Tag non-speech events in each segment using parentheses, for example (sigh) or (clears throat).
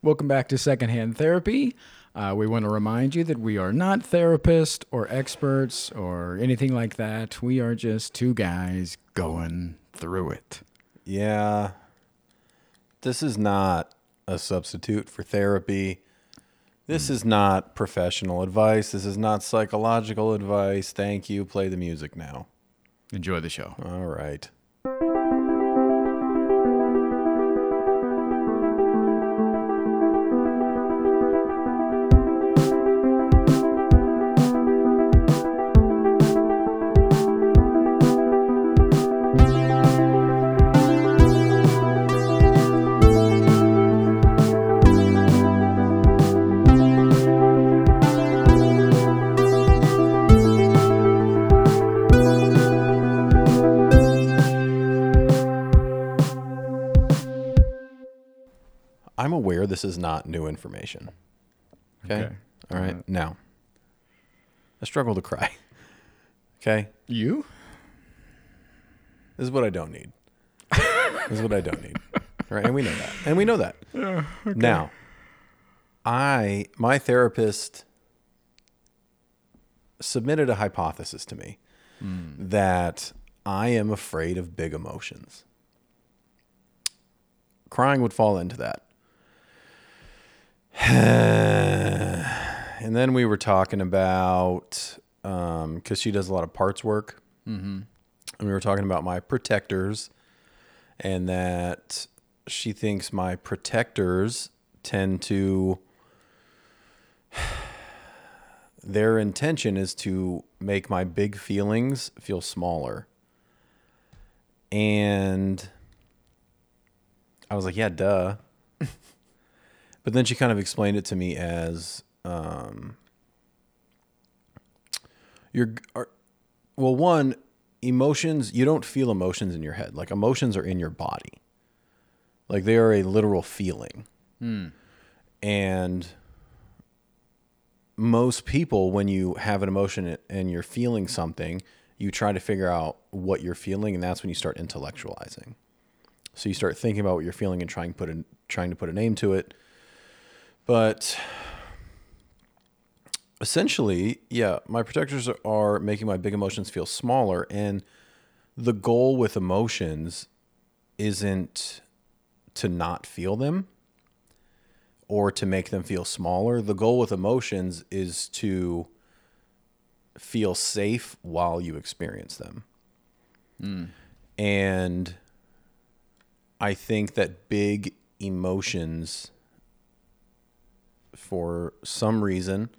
Welcome back to Secondhand Therapy. Uh, we want to remind you that we are not therapists or experts or anything like that. We are just two guys going through it. Yeah. This is not a substitute for therapy. This is not professional advice. This is not psychological advice. Thank you. Play the music now. Enjoy the show. All right. This is not new information. Okay. Okay. All right. now, I struggle to cry. (laughs) Okay. You? This is what I don't need. this is what I don't need. Right. And we know that. And we know that. (laughs) Yeah. Now, I, my therapist submitted a hypothesis to me hmm. that I am afraid of big emotions. Crying would fall into that. (sighs) and then we were talking about um, because she does a lot of parts work, mm-hmm. and we were talking about my protectors, and that she thinks my protectors tend to. (sighs) Their intention is to make my big feelings feel smaller. And I was like, yeah, duh. But then she kind of explained it to me as um, you're, are, well, one, emotions, you don't feel emotions in your head. Like emotions are in your body, like they are a literal feeling. And most people, when you have an emotion and you're feeling something, you try to figure out what you're feeling, and that's when you start intellectualizing. So you start thinking about what you're feeling and trying put a, trying to put a name to it. But essentially, yeah, my protectors are- making my big emotions feel smaller. And the goal with emotions isn't to not feel them or to make them feel smaller. The goal with emotions is to feel safe while you experience them. Hmm. And I think that big emotions, for some reason,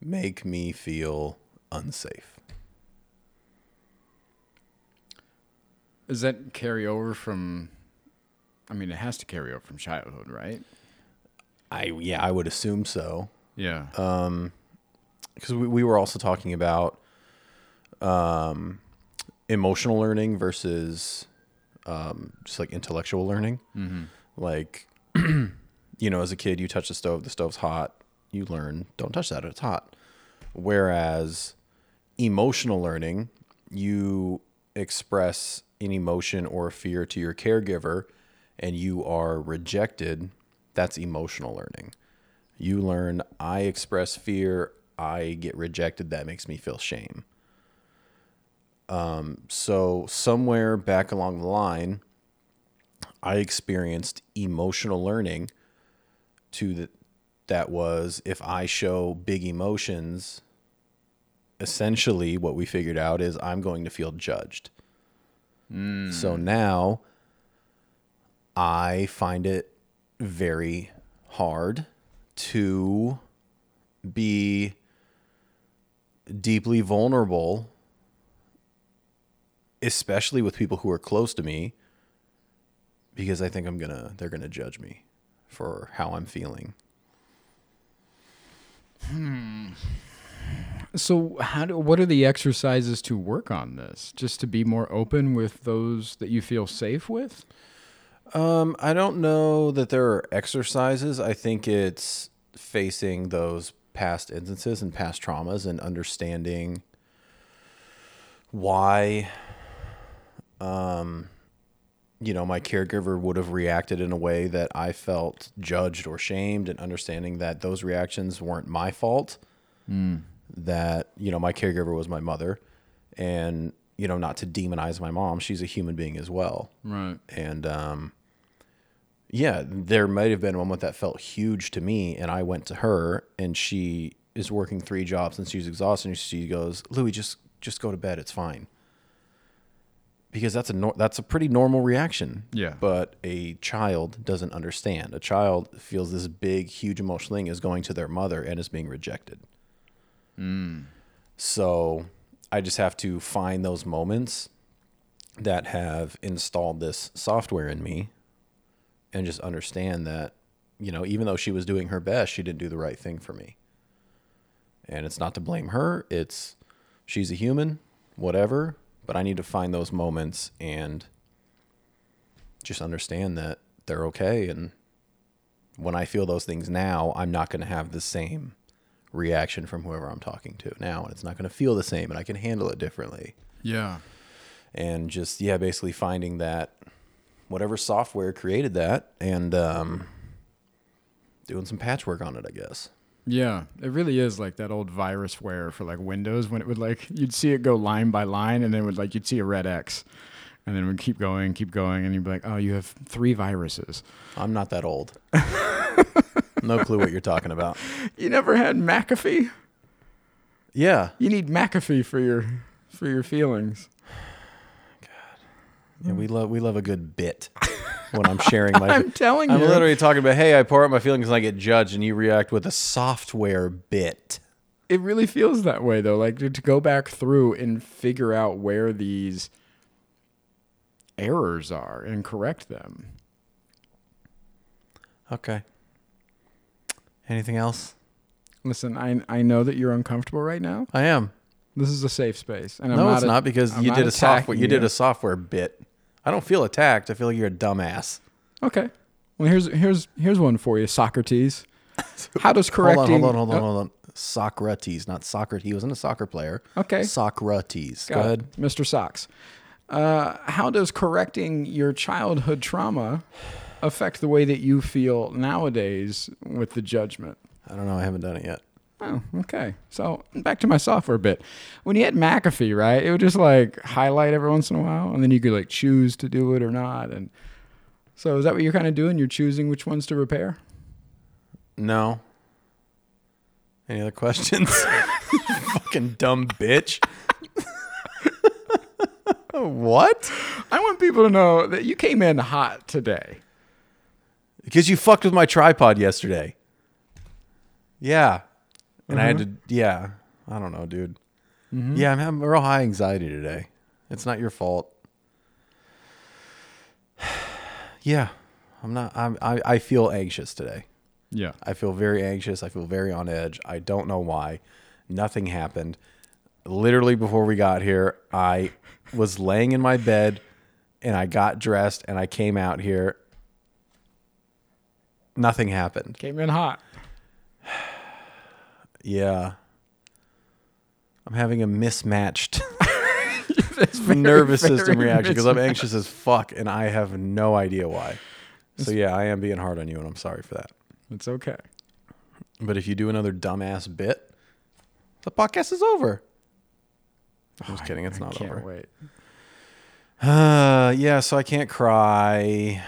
make me feel unsafe. Does that carry over from? I mean, it has to carry over from childhood, right? I yeah, I would assume so. Yeah. because we, we were also talking about um, emotional learning versus um, just like intellectual learning. Like, (clears throat) you know, as a kid, you touch the stove, the stove's hot. You learn, don't touch that, it's hot. Whereas emotional learning, you express an emotion or fear to your caregiver and you are rejected. That's emotional learning. You learn, I express fear, I get rejected, that makes me feel shame. Um, so, somewhere back along the line, I experienced emotional learning to the, that was if I show big emotions, essentially what we figured out is I'm going to feel judged. Hmm. So now I find it very hard to be deeply vulnerable, especially with people who are close to me, because I think I'm gonna they're gonna judge me for how I'm feeling. So, how do what are the exercises to work on this? Just to be more open with those that you feel safe with? Um, I don't know that there are exercises. I think it's facing those past instances and past traumas and understanding why um you know, my caregiver would have reacted in a way that I felt judged or shamed, and understanding that those reactions weren't my fault. That, you know, my caregiver was my mother. And, you know, not to demonize my mom, she's a human being as well. Right. And, um, yeah, there might have been a moment that felt huge to me, and I went to her, and she is working three jobs and she's exhausted. And she goes, "Louis, just just go to bed. It's fine." Because that's a nor- that's a pretty normal reaction. Yeah. But a child doesn't understand. A child feels this big, huge emotional thing is going to their mother and is being rejected. Hmm. So I just have to find those moments that have installed this software in me and just understand that, you know, even though she was doing her best, she didn't do the right thing for me. And it's not to blame her, it's she's a human, whatever, but I need to find those moments and just understand that they're okay. And when I feel those things now, I'm not going to have the same reaction from whoever I'm talking to now and it's not going to feel the same and I can handle it differently. Yeah. and just yeah basically finding that whatever software created that and um, doing some patchwork on it i guess Yeah, it really is like that old virusware for like Windows when it would like you'd see it go line by line and then it would like you'd see a red X and then it would keep going, keep going, and you'd be like, Oh, you have three viruses. i'm not that old (laughs) no clue what you're talking about You never had McAfee? yeah You need McAfee for your for your feelings. (sighs) God. Yeah we love we love a good bit when i'm sharing my (laughs) I'm telling i'm you. literally talking about hey i pour out my feelings and i get judged and you react with a software bit. It really feels that way though like to, to go back through and figure out where these errors are and correct them. Okay. Anything else? Listen i i know that you're uncomfortable right now. I am. This is a safe space and I'm no not it's a- not because I'm you not did a software attacking you did a software bit i don't feel attacked i feel like you're a dumbass okay well here's here's here's one for you socrates how does correcting (laughs) Hold on, hold on, hold on, hold on. Socrates, not Socrates. He wasn't a soccer player. Okay. Socrates. Go it. ahead. mr socks uh, how does correcting your childhood trauma affect the way that you feel nowadays with the judgment I don't know. I haven't done it yet. Oh, okay. So back to my software bit. When you had McAfee, right, it would just like highlight every once in a while, and then you could like choose to do it or not. And so is that what you're kind of doing? You're choosing which ones to repair? No. Any other questions? (laughs) Fucking dumb bitch. (laughs) what? I want people to know that you came in hot today. Because you fucked with my tripod yesterday. Yeah. And I had mm-hmm. to, yeah. I don't know, dude. Mm-hmm. Yeah, I'm having real high anxiety today. It's not your fault. (sighs) yeah. I'm not, I'm, I, I feel anxious today. Yeah. I feel very anxious. I feel very on edge. I don't know why. Nothing happened. Literally before we got here, I was laying in my bed and I got dressed and I came out here. Nothing happened. Came in hot. (sighs) Yeah. I'm having a mismatched (laughs) very, nervous very system reaction because I'm anxious as fuck and I have no idea why. So yeah, I am being hard on you and I'm sorry for that. It's okay. But if you do another dumbass bit, the podcast is over. I'm just kidding. It's I not can't over. wait. (sighs) Uh, yeah, so I can't cry.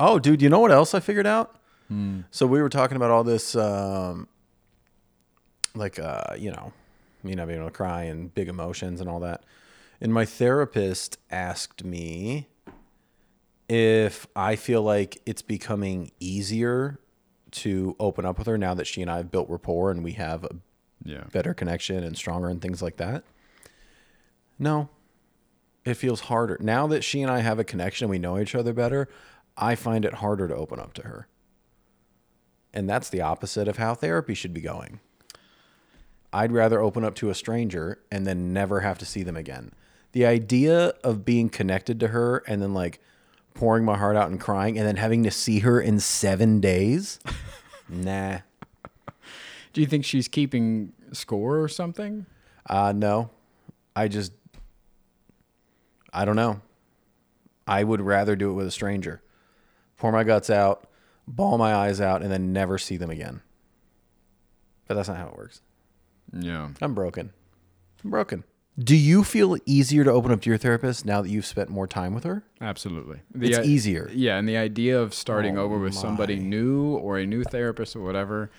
Oh, dude, you know what else I figured out? So we were talking about all this, um, like, uh, you know, me not being able to cry and big emotions and all that. And my therapist asked me if I feel like it's becoming easier to open up with her now that she and I have built rapport and we have a Yeah. better connection and stronger and things like that. No, it feels harder. Now that she and I have a connection, we know each other better, I find it harder to open up to her. And that's the opposite of how therapy should be going. I'd rather open up to a stranger and then never have to see them again. The idea of being connected to her and then like pouring my heart out and crying and then having to see her in seven days, (laughs) nah. Do you think she's keeping score or something? Uh, no, I just, I don't know. I would rather do it with a stranger. Pour my guts out, bawl my eyes out, and then never see them again. But that's not how it works. Yeah. I'm broken. I'm broken. Do you feel easier to open up to your therapist now that you've spent more time with her? Absolutely. It's i- easier. Yeah, and the idea of starting Oh over with somebody new or a new therapist or whatever,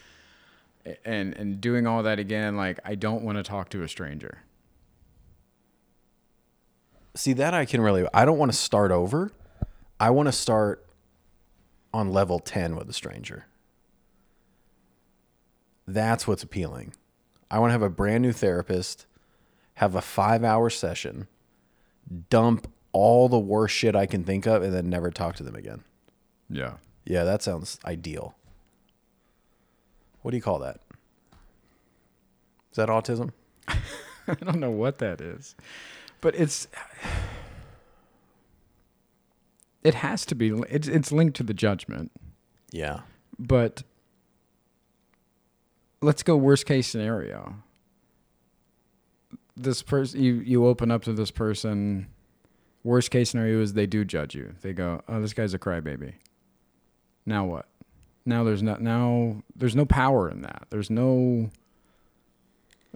and and doing all that again, like I don't want to talk to a stranger. See that I can really I don't want to start over. I want to start on level 10 with a stranger. That's what's appealing. I want to have a brand new therapist, have a 5-hour session, dump all the worst shit I can think of and then never talk to them again. Yeah. Yeah, that sounds ideal. What do you call that? Is that autism? (laughs) I don't know what that is, but it's (sighs) it has to be. It's it's linked to the judgment, Yeah. but let's go worst case scenario. This person, you you open up to this person. Worst case scenario is they do judge you. They go, "Oh, this guy's a crybaby." Now what? Now there's not now there's no power in that. There's no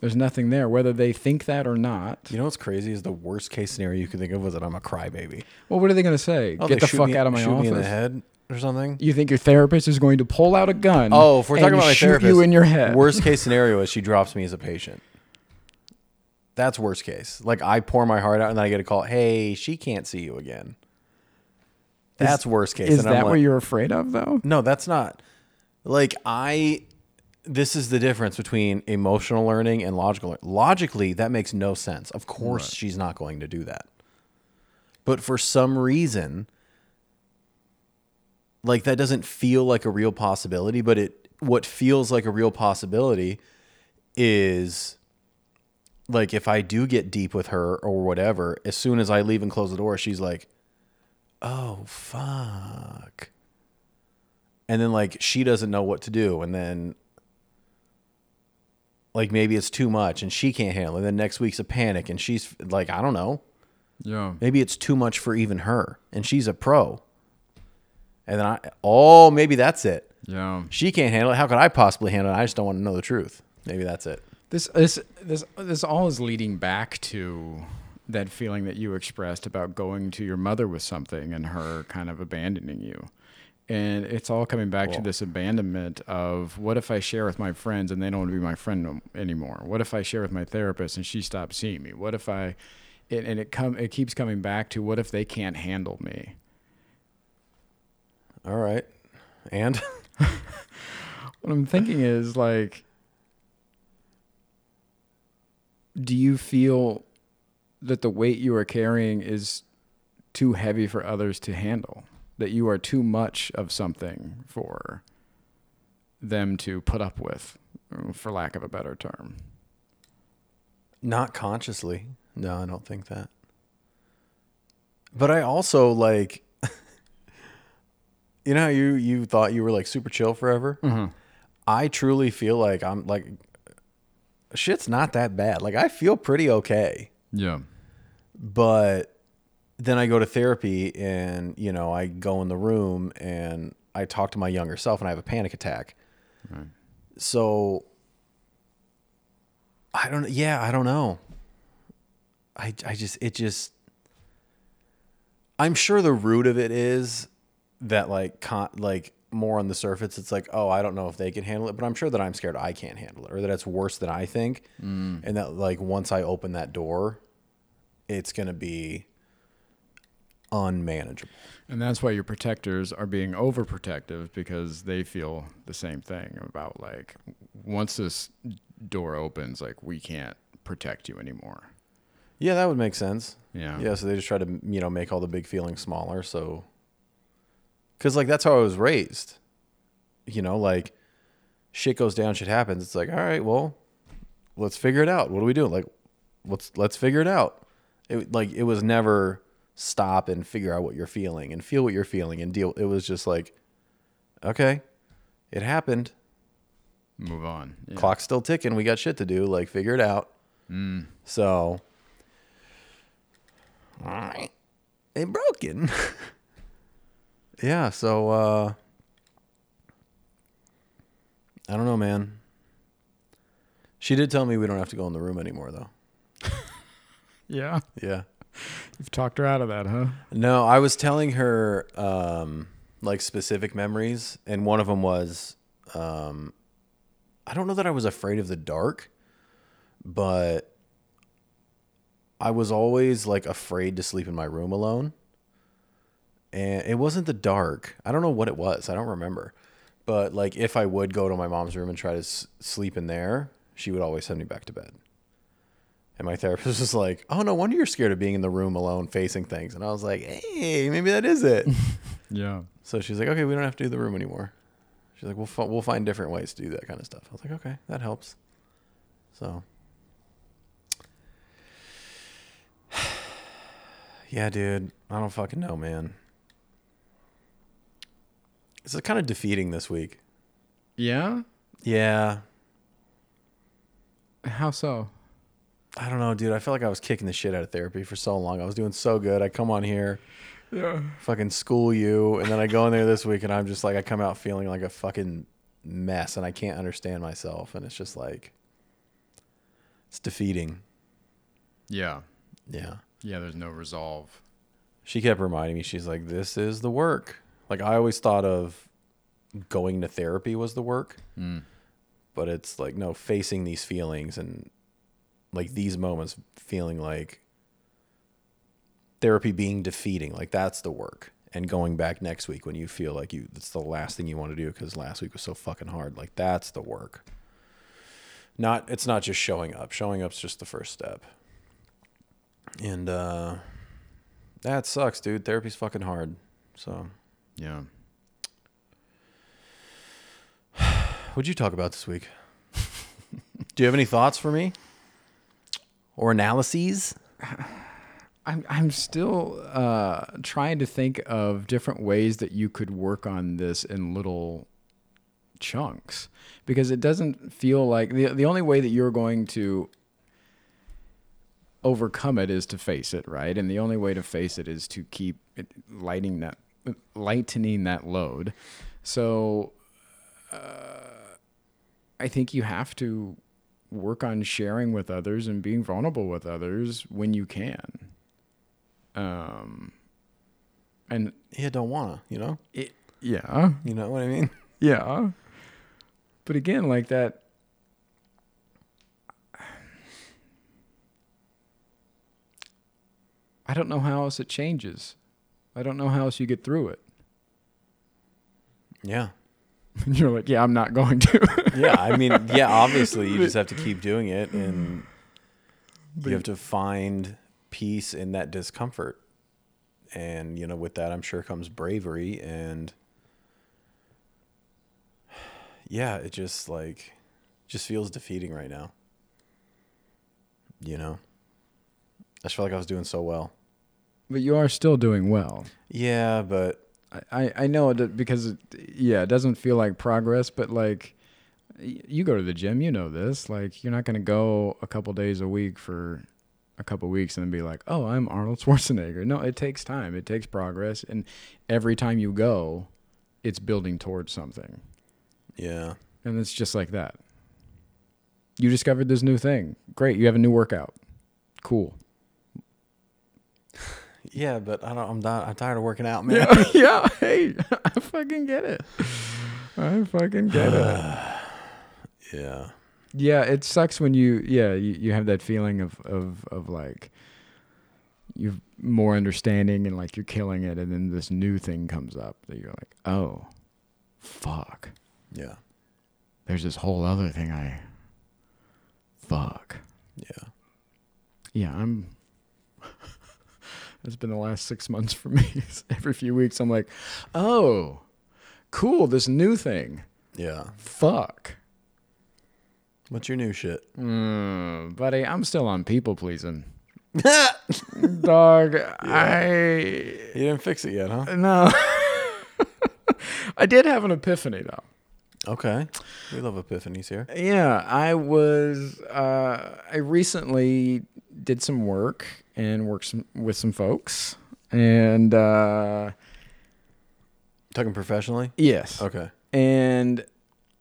there's nothing there whether they think that or not. You know what's crazy is the worst case scenario you can think of was that I'm a crybaby. Well, what are they going to say? Oh, Get the fuck me- out of my shoot office. me in the head or something. You think your therapist is going to pull out a gun? Oh, if we're talking about my shoot therapist, you in your head. Worst case scenario is she drops me as a patient. That's worst case. Like I pour my heart out and then I get a call. Hey, she can't see you again. That's worst case. Is And I'm that what you're afraid of, though? No, that's not. Like I this is the difference between emotional learning and logical. Logically, that makes no sense. Of course she's not going to do that. But for some reason like that doesn't feel like a real possibility, but it what feels like a real possibility is like if I do get deep with her or whatever, as soon as I leave and close the door, she's like, "Oh fuck." And then like she doesn't know what to do and then like maybe it's too much and she can't handle it. And then next week's a panic and she's like, I don't know. Yeah. Maybe it's too much for even her and she's a pro. And then I oh, maybe that's it. Yeah. She can't handle it. How could I possibly handle it? I just don't want to know the truth. Maybe that's it. This this this this all is leading back to that feeling that you expressed about going to your mother with something and her kind of abandoning you. And it's all coming back to this abandonment of what if I share with my friends and they don't want to be my friend no- anymore? What if I share with my therapist and she stops seeing me? What if I it, and it come it keeps coming back to what if they can't handle me? All right. And (laughs) What I'm thinking is like, do you feel that the weight you are carrying is too heavy for others to handle? That you are too much of something for them to put up with, for lack of a better term? not consciously. No, I don't think that. But I also like you know how you you thought you were like super chill forever? Mm-hmm. I truly feel like I'm like shit's not that bad. Like I feel pretty okay. Yeah. But then I go to therapy and, you know, I go in the room and I talk to my younger self and I have a panic attack. Right. So I don't yeah, I don't know. I I just it just I'm sure the root of it is that like con- like more on the surface it's like, "Oh, I don't know if they can handle it," but I'm sure that I'm scared I can't handle it or that it's worse than I think. Mm. And that like once I open that door, it's going to be unmanageable. And that's why your protectors are being overprotective because they feel the same thing about like once this door opens, like we can't protect you anymore. Yeah, that would make sense. Yeah. Yeah, so they just try to you know make all the big feelings smaller. So, because like that's how I was raised. You know, like shit goes down, shit happens. It's like, all right, well, let's figure it out. What do we do? Like, let's let's figure it out. It like it was never stop and figure out what you're feeling and feel what you're feeling and deal. It was just like, okay, it happened. Move on. Yeah. Clock's still ticking. We got shit to do. Like, figure it out. Mm. So, all right. ain't broken. (laughs) yeah, so uh I don't know, man. She did tell me we don't have to go in the room anymore though. (laughs) Yeah. Yeah. You've talked her out of that, huh? No, I was telling her um, like specific memories, and one of them was um, I don't know that I was afraid of the dark, but I was always like afraid to sleep in my room alone. And it wasn't the dark. I don't know what it was. I don't remember. But like if I would go to my mom's room and try to s- sleep in there, she would always send me back to bed. And my therapist (laughs) was like, "Oh, no wonder you're scared of being in the room alone facing things." And I was like, "Hey, maybe that is it." (laughs) Yeah. so she's like, "Okay, we don't have to do the room anymore." She's like, "We'll fi- we'll find different ways to do that kind of stuff." I was like, "Okay, that helps." So, (sighs) yeah, dude, I don't fucking know, man. It's kind of defeating this week. Yeah? Yeah, How so? I don't know, dude. I felt like I was kicking the shit out of therapy for so long. I was doing so good. I come on here. Yeah. fucking school you and then I go in there this week and I'm just like I come out feeling like a fucking mess and I can't understand myself and it's just like it's defeating. Yeah. Yeah. Yeah, there's no resolve. She kept reminding me she's like this is the work. Like I always thought of going to therapy was the work, Mm. but it's like no facing these feelings and like these moments feeling like therapy being defeating like that's the work. And going back next week when you feel like you it's the last thing you want to do because last week was so fucking hard like that's the work. Not it's not just showing up. Showing up's just the first step. And uh that sucks dude. Therapy's fucking hard so Yeah. (sighs) what'd you talk about this week (laughs) do you have any thoughts for me or analyses (sighs) I'm I'm still uh, trying to think of different ways that you could work on this in little chunks because it doesn't feel like the the only way that you're going to overcome it is to face it, right? And the only way to face it is to keep lighting that lightening that load. So uh, I think you have to work on sharing with others and being vulnerable with others when you can. Um, and yeah don't wanna you know it, yeah, you know what i mean (laughs) yeah. But again, like that. I don't know how else it changes. I don't know how else you get through it. yeah. (laughs) And you're like, yeah, I'm not going to. (laughs) yeah i mean yeah obviously you just have to keep doing it and you have to find peace in that discomfort. And you know with that i'm sure comes bravery and (sighs) yeah it just like just feels defeating right now. You know? I just felt like i was doing so well but you are still doing well. yeah but I, I- know it because it, yeah, it doesn't feel like progress, but like you go to the gym, you know this. Like you're not going to go a couple days a week for a couple weeks and then be like, "Oh, I'm Arnold (laughs) Schwarzenegger." No, it takes time. It takes progress, and every time you go, it's building towards something. yeah And it's just like that. You discovered this new thing. Great. You have a new workout. Cool. Yeah but i don't i'm not i'm tired of working out man Yeah. (laughs) yeah. Hey, (laughs) I fucking get it. I fucking get it. (sighs) yeah Yeah, it sucks when you yeah you, you have that feeling of of of like you've more understanding and like you're killing it, and then this new thing comes up that you're like, oh, fuck. yeah There's this whole other thing I. Fuck. yeah Yeah, I'm. It's been the last six months for me. (laughs) Every few weeks, I'm like, oh, cool, this new thing. yeah Fuck. what's your new shit Mm, buddy, I'm still on people pleasing. (laughs) Dog, I You didn't fix it yet, huh? no. (laughs) I did have an epiphany though. Okay. We love epiphanies here. Yeah, I was. Uh, I recently did some work and worked some, with some folks, and uh, Talking professionally? yes, Okay. and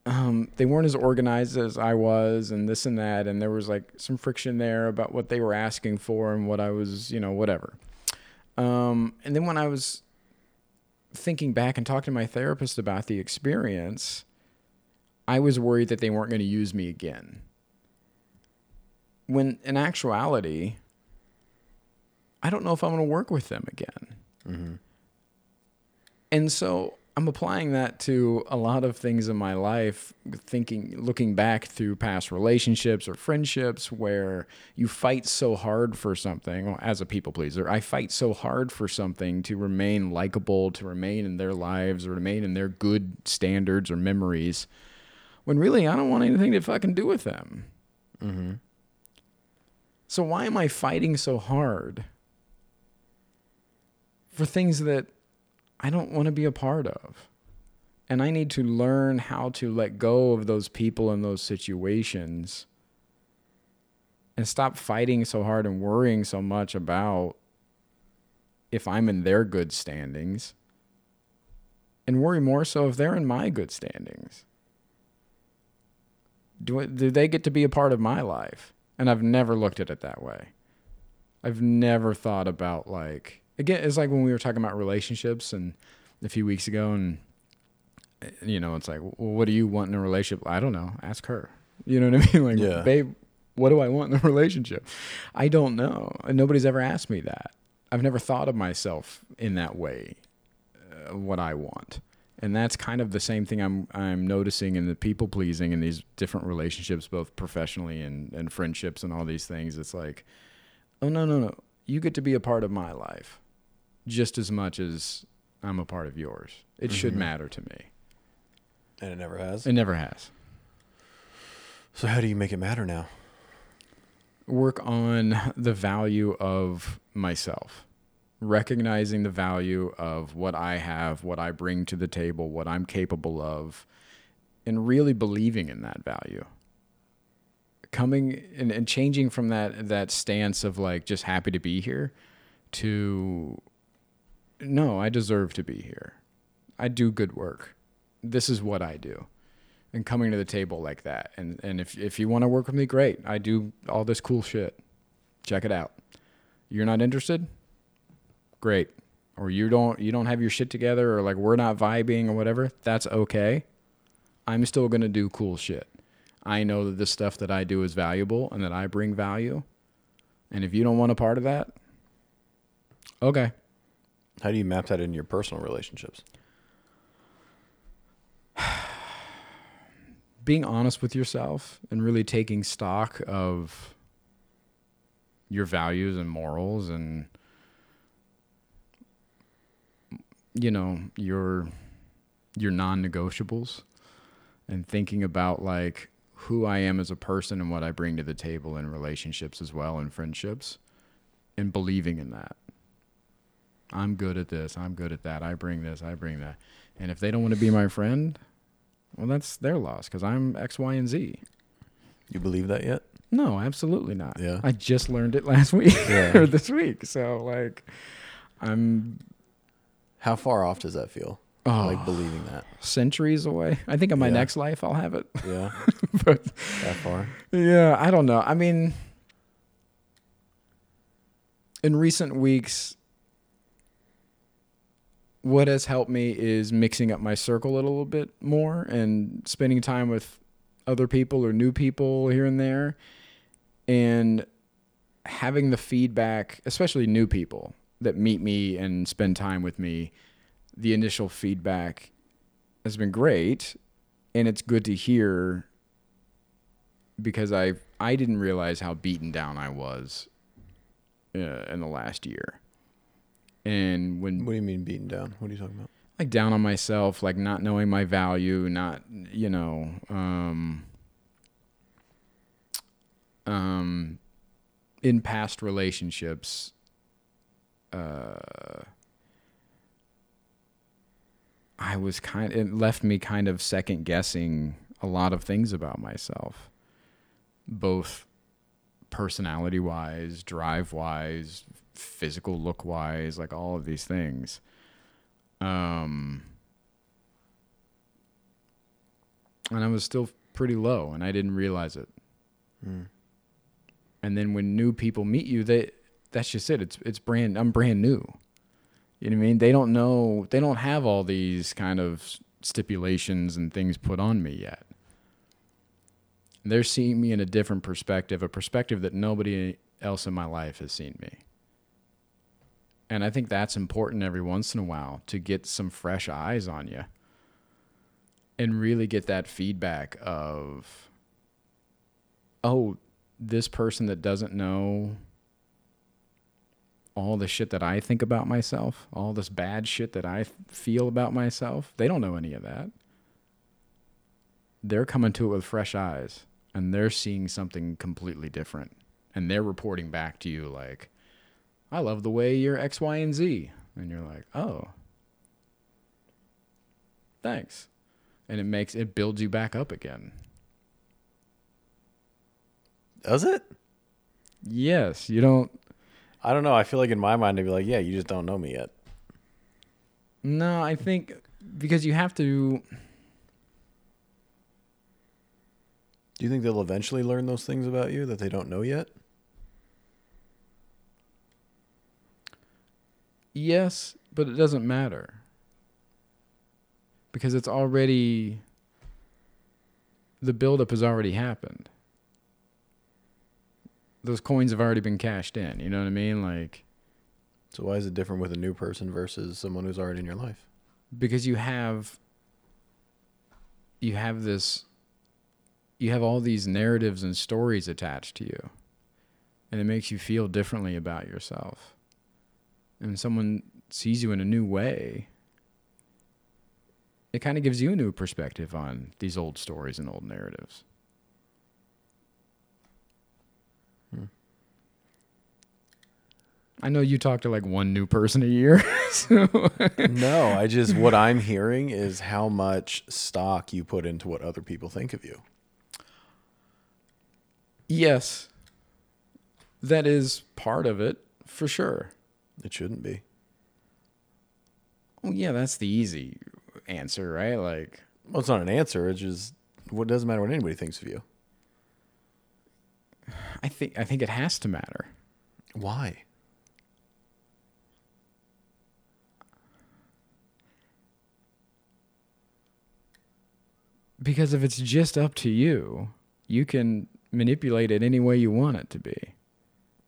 um, they weren't as organized as I was, and this and that, and there was like some friction there about what they were asking for and what I was, you know, whatever. Um, and then when I was thinking back and talking to my therapist about the experience, I was worried that they weren't going to use me again. When in actuality, I don't know if I'm going to work with them again. Mm-hmm. And so I'm applying that to a lot of things in my life, thinking, looking back through past relationships or friendships where you fight so hard for something. Well, as a people pleaser, I fight so hard for something to remain likable, to remain in their lives, or remain in their good standards or memories, when really I don't want anything to fucking do with them. Mm-hmm. So why am I fighting so hard for things that I don't want to be a part of? And I need to learn how to let go of those people and those situations and stop fighting so hard and worrying so much about if I'm in their good standings and worry more so if they're in my good standings. Do, do they get to be a part of my life? And I've never looked at it that way. I've never thought about like again. It's like when we were talking about relationships and a few weeks ago, and uh, you know, it's like, well, what do you want in a relationship? I don't know. Ask her. You know what I (laughs) mean? Like, Yeah. babe, what do I want in a (laughs) relationship? I don't know, and nobody's ever asked me that. I've never thought of myself in that way. Uh, what I want. And that's kind of the same thing I'm I'm noticing in the people pleasing in these different relationships, both professionally and, and friendships and all these things. It's like, oh no, no, no. You get to be a part of my life just as much as I'm a part of yours. It should mm-hmm. matter to me. And it never has. It never has. So how do you make it matter now? Work on the value of myself. Recognizing the value of what I have, what I bring to the table, what I'm capable of, and really believing in that value. Coming and, and changing from that that stance of like just happy to be here to no, I deserve to be here. I do good work. This is what I do. And coming to the table like that. And and if if you want to work with me, great. I do all this cool shit. Check it out. You're not interested? Great. Or you don't you don't have your shit together or like we're not vibing or whatever. That's okay. I'm still going to do cool shit. I know that the stuff that I do is valuable and that I bring value. And if you don't want a part of that, okay. How do you map that in your personal relationships? (sighs) being honest with yourself and really taking stock of your values and morals and you know your your non-negotiables and thinking about like who I am as a person and what I bring to the table in relationships as well and friendships and believing in that. I'm good at this, I'm good at that. I bring this, I bring that. And if they don't want to be my friend, well, that's their loss because I'm X, Y, and Z. You believe that yet? No, absolutely not. Yeah. I just learned it last (laughs) week Yeah. or this week. So, like, I'm How far off does that feel? oh, Like believing that. centuries away. I think in my Yeah. next life I'll have it. Yeah. (laughs) but that far. yeah, I don't know. I mean, in recent weeks, what has helped me is mixing up my circle a little bit more and spending time with other people or new people here and there and having the feedback, especially new people that meet me and spend time with me. The initial feedback has been great and it's good to hear because I I didn't realize how beaten down I was uh, in the last year. And when What do you mean beaten down? What are you talking about? like down on myself, like not knowing my value, not you know, um, um, in past relationships, uh, I was kind. It left me kind of second guessing a lot of things about myself, both personality wise, drive wise, physical look wise, like all of these things. Um, and I was still pretty low, and I didn't realize it. And then when new people meet you, they that's just it. It's it's brand. I'm brand new. You know what I mean? They don't know. They don't have all these kind of stipulations and things put on me yet. They're seeing me in a different perspective, a perspective that nobody else in my life has seen me. And I think that's important every once in a while to get some fresh eyes on you and really get that feedback of, oh, this person that doesn't know all the shit that I think about myself, all this bad shit that I feel about myself, they don't know any of that. They're coming to it with fresh eyes and they're seeing something completely different. And they're reporting back to you like, I love the way you're X, Y, and Z. And you're like, oh, thanks. And it makes it builds you back up again. Does it? Yes, you don't. I don't know. I feel like in my mind, I'd be like, yeah, you just don't know me yet. No, I think because you have to. Do you think they'll eventually learn those things about you that they don't know yet? Yes, but it doesn't matter. Because it's already. The buildup has already happened. Those coins have already been cashed in. You know what I mean? Like, So why is it different with a new person versus someone who's already in your life? because you have. You have this. You have all these narratives and stories attached to you. And it makes you feel differently about yourself. And someone sees you in a new way, it kind of gives you a new perspective on these old stories and old narratives. I know you talk to like one new person a year. (laughs) so no, I just what I'm hearing is how much stock you put into what other people think of you. yes, that is part of it for sure. It shouldn't be. Well, yeah, that's the easy answer, right? Like, Well, it's not an answer. It's just what doesn't matter what anybody thinks of you. I think I think it has to matter. Why? Because if it's just up to you, you can manipulate it any way you want it to be.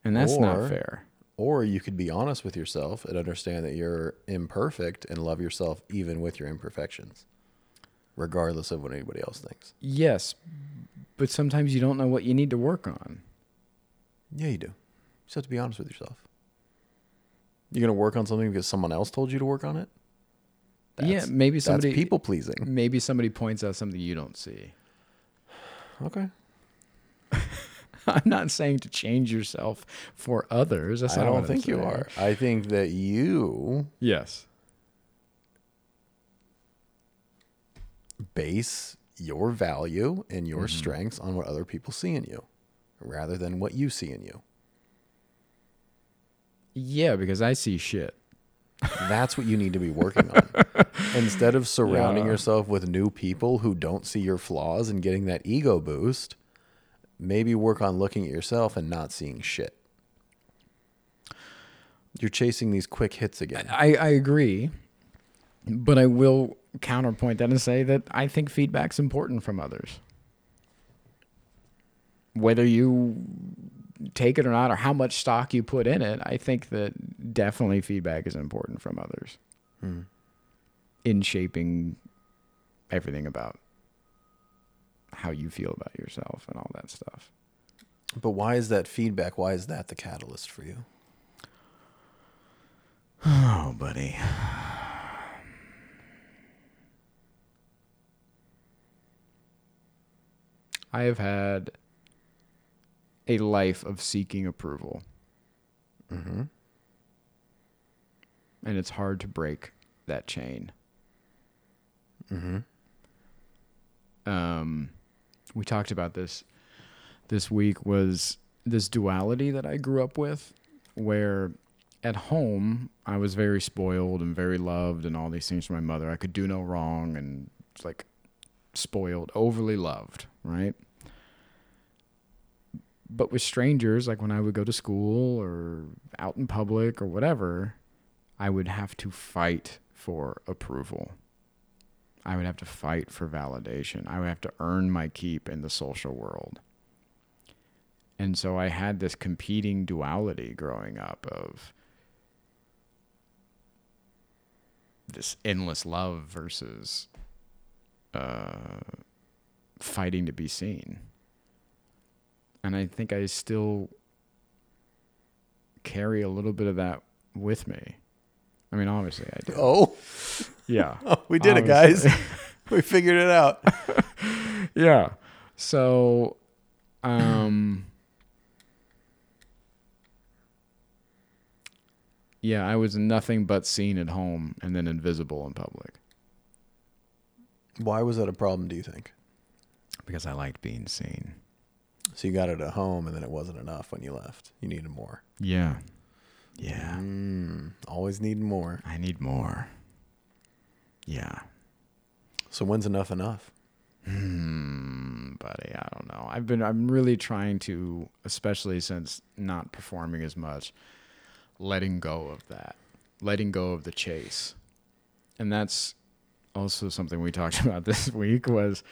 And that's Or- not fair. Or you could be honest with yourself and understand that you're imperfect and love yourself even with your imperfections, regardless of what anybody else thinks. Yes, but sometimes you don't know what you need to work on. Yeah, you do. You just have to be honest with yourself. You're gonna work on something because someone else told you to work on it. Yeah, maybe somebody that's people pleasing. maybe somebody points out something you don't see. (sighs) Okay. (laughs) I'm not saying to change yourself for others. That's I don't think you are. I think that you Yes. base your value and your Mm-hmm. strengths on what other people see in you rather than what you see in you. Yeah, because I see shit. That's what you need to be working on. (laughs) Instead of surrounding Yeah. yourself with new people who don't see your flaws and getting that ego boost, maybe work on looking at yourself and not seeing shit. You're chasing these quick hits again. I, I agree, but I will counterpoint that and say that I think feedback's important from others. Whether you take it or not, or how much stock you put in it, I think that definitely feedback is important from others Hmm. in shaping everything about how you feel about yourself and all that stuff. But why is that feedback? Why is that the catalyst for you? (sighs) Oh, buddy. (sighs) I have had a life of seeking approval, Mm-hmm. and it's hard to break that chain. Mm-hmm. Um, we talked about this this week was this duality that I grew up with, where at home, I was very spoiled and very loved and all these things from my mother. I could do no wrong and like spoiled, overly loved, right? But with strangers, like when I would go to school or out in public or whatever, I would have to fight for approval. I would have to fight for validation. I would have to earn my keep in the social world. And so I had this competing duality growing up of this endless love versus uh, fighting to be seen. And I think I still carry a little bit of that with me. I mean, obviously I do. Oh, (laughs) Yeah. oh (laughs) we did it, guys. (laughs) We figured it out. yeah. So, um, yeah, I was nothing but seen at home and then invisible in public Why was that a problem? Do you think? because I liked being seen. So you got it at home, and then it wasn't enough when you left. You needed more. Yeah. Yeah. Mm, always need more. I need more. Yeah. So when's enough enough? Hmm, buddy, I don't know. I've been I'm really trying to, especially since not performing as much, letting go of that. Letting go of the chase. And that's also something we talked (laughs) about this week was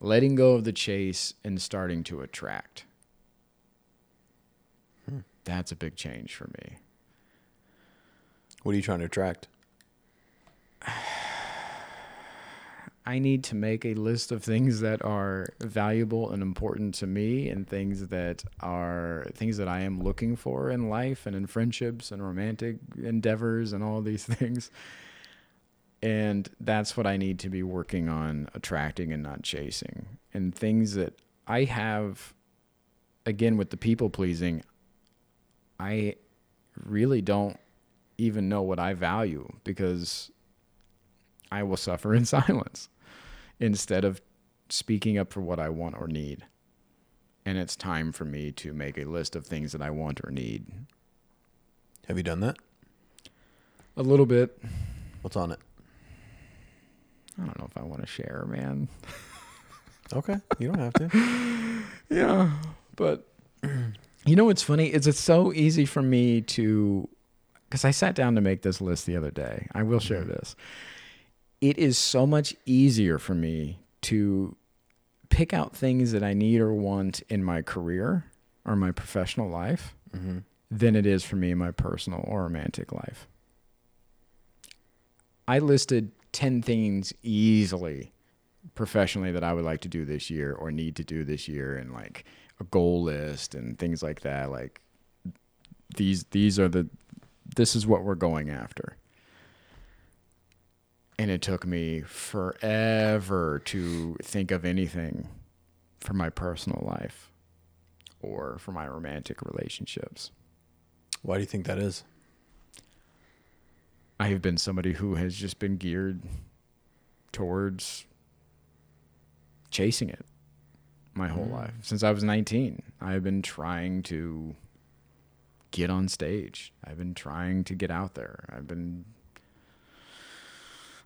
letting go of the chase and starting to attract. Hmm. That's a big change for me. What are you trying to attract? (sighs) I need to make a list of things that are valuable and important to me and things that are things that I am looking for in life and in friendships and romantic endeavors and all these (laughs) things. And that's what I need to be working on attracting and not chasing. And things that I have again with the people pleasing, I really don't even know what I value because I will suffer (laughs) in silence instead of speaking up for what I want or need. And it's time for me to make a list of things that I want or need. Have you done that? A little bit. What's on it? I don't know if I want to share, man. Okay, you don't have to. (laughs) Yeah, but you know what's funny? Is it's so easy for me to because I sat down to make this list the other day. I will share this. It is so much easier for me to pick out things that I need or want in my career or my professional life Mm-hmm. than it is for me in my personal or romantic life. I listed 10 things easily professionally that I would like to do this year or need to do this year and like a goal list and things like that like these these are the this is what we're going after. And it took me forever to think of anything for my personal life or for my romantic relationships. Why do you think that is? I have been somebody who has just been geared towards chasing it my whole Mm. life. Since I was 19, I've been trying to get on stage. I've been trying to get out there. I've been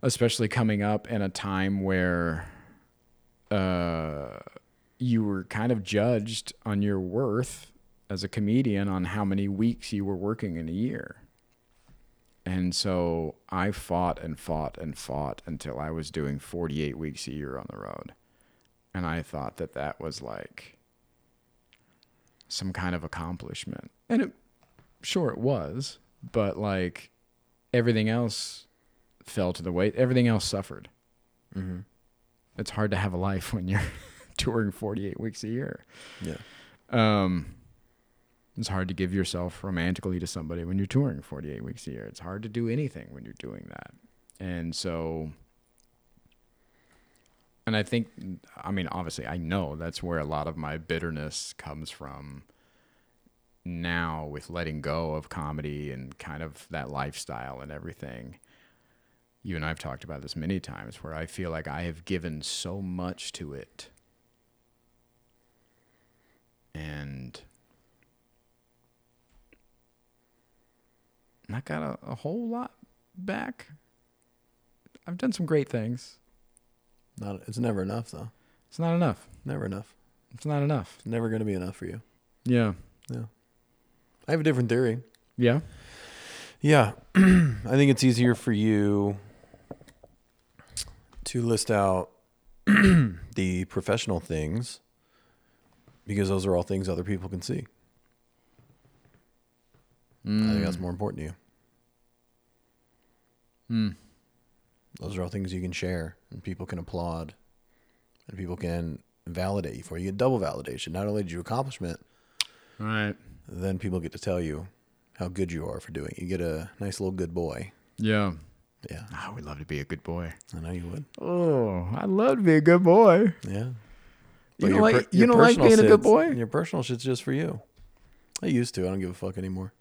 especially coming up in a time where uh you were kind of judged on your worth as a comedian on how many weeks you were working in a year. And so I fought and fought and fought until I was doing 48 weeks a year on the road. And I thought that that was like some kind of accomplishment. And it, sure it was, but like everything else fell to the weight. Everything else suffered. Mm-hmm. It's hard to have a life (laughs) when you're (laughs) touring 48 weeks a year. Yeah. Um, it's hard to give yourself romantically to somebody when you're touring 48 weeks a year. It's hard to do anything when you're doing that. And so, and I think, I mean, obviously, I know that's where a lot of my bitterness comes from now with letting go of comedy and kind of that lifestyle and everything. You and I've talked about this many times where I feel like I have given so much to it. And not got a, a whole lot back. I've done some great things. Not it's never enough though. It's not enough. Never enough. It's not enough. It's never gonna be enough for you. Yeah. Yeah. I have a different theory. Yeah. Yeah. (clears throat) I think it's easier for you to list out (clears throat) the professional things because those are all things other people can see. I think that's more important to you. Mm. Those are all things you can share and people can applaud and people can validate you for. You get double validation. Not only did you accomplishment, right? then people get to tell you how good you are for doing it. You get a nice little good boy. Yeah. Yeah, I would love to be a good boy. I know you would. Oh, I'd love to be a good boy. Yeah. You don't like per- you don't like being a good boy? Your personal shit's just for you. I used to. I don't give a fuck anymore.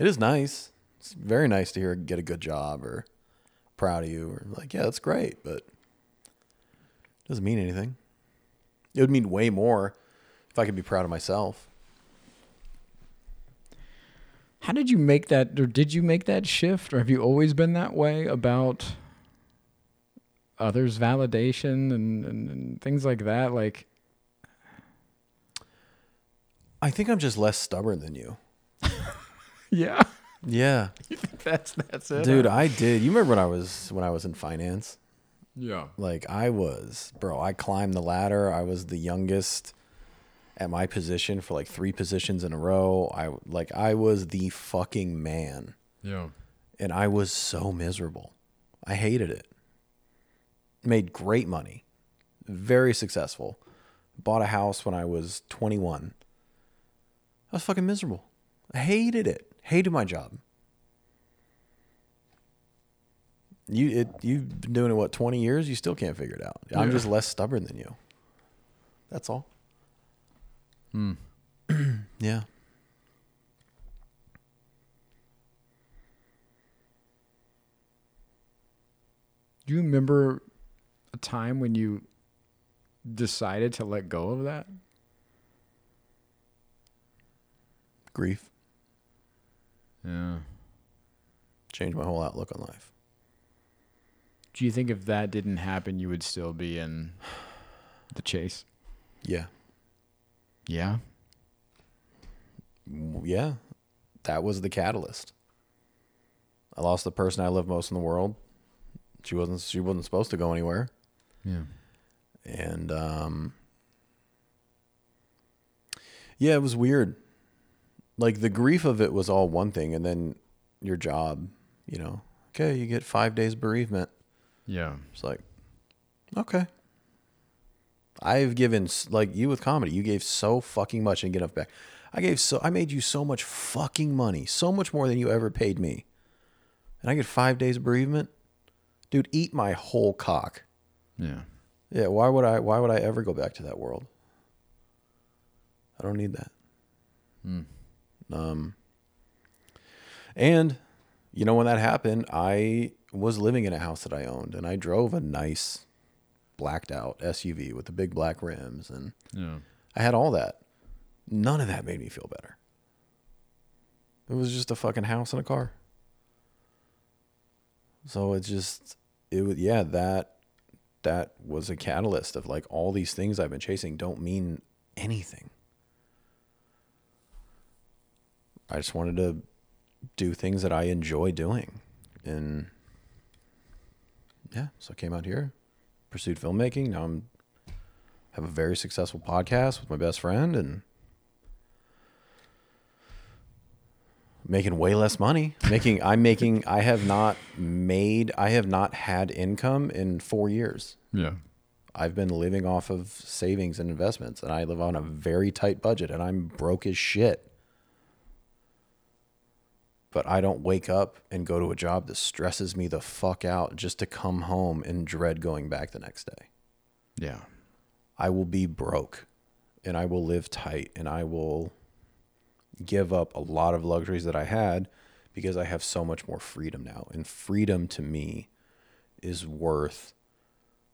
It is nice. It's very nice to hear get a good job or proud of you or like, yeah, that's great, but it doesn't mean anything. It would mean way more if I could be proud of myself. How did you make that, or did you make that shift, or have you always been that way about others' validation and, and, and things like that? Like, I think I'm just less stubborn than you. Yeah, Yeah. You (laughs) think that's that's it, Dude, huh? I did. You remember when I was when I was in finance? yeah, Like I was, bro, I climbed the ladder. I was the youngest at my position for like three positions in a row. I like I was the fucking man yeah, and I was so miserable. I hated it. Made great money. Very successful. Bought a house when I was 21. I was fucking miserable. I hated it. Hated my job. You it you've been doing it what 20 years? You still can't figure it out. I'm Yeah. just less stubborn than you. That's all. Hmm. (clears throat) yeah. Do you remember a time when you decided to let go of that? Grief Yeah. changed my whole outlook on life. Do you think if that didn't happen, you would still be in the chase? Yeah. Yeah. yeah, that was the catalyst. I lost the person I love most in the world. She wasn't she wasn't supposed to go anywhere. Yeah. And um Yeah, it was weird. Like the grief of it was all one thing and then your job, you know. Okay, you get 5 days bereavement. Yeah. It's like okay. I've given like you with comedy, you gave so fucking much and get enough back. I gave so I made you so much fucking money, so much more than you ever paid me. And I get 5 days bereavement? Dude, eat my whole cock. Yeah. Yeah, why would I why would I ever go back to that world? I don't need that. Hmm. Um and you know when that happened, I was living in a house that I owned and I drove a nice blacked out SUV with the big black rims and Yeah. I had all that. None of that made me feel better. It was just a fucking house and a car. So it just it was yeah, that that was a catalyst of like all these things I've been chasing don't mean anything. I just wanted to do things that I enjoy doing. And yeah, so I came out here, pursued filmmaking. Now I'm have a very successful podcast with my best friend and making way less money. Making I'm making I have not made I have not had income in 4 years. Yeah. I've been living off of savings and investments and I live on a very tight budget and I'm broke as shit. But I don't wake up and go to a job that stresses me the fuck out just to come home and dread going back the next day. Yeah. I will be broke and I will live tight and I will give up a lot of luxuries that I had because I have so much more freedom now. And freedom to me is worth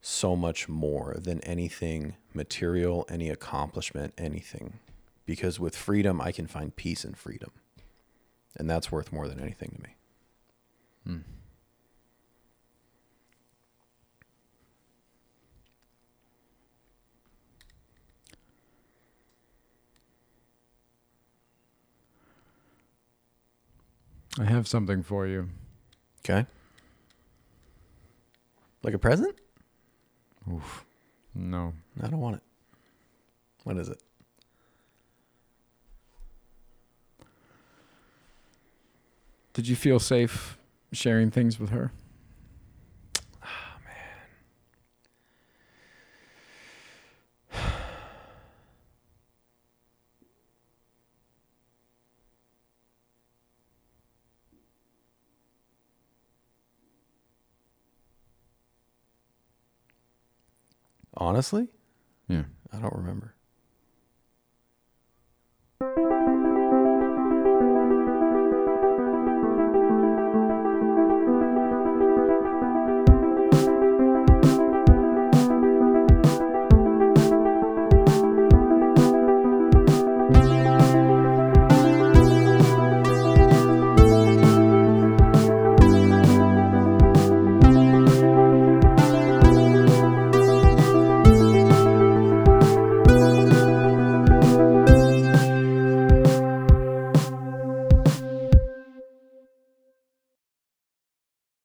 so much more than anything material, any accomplishment, anything. Because with freedom, I can find peace and freedom. And that's worth more than anything to me. Hmm. I have something for you. Okay. Like a present? Oof. No. I don't want it. What is it? Did you feel safe sharing things with her? Man, (sighs) Honestly, Yeah. I don't remember.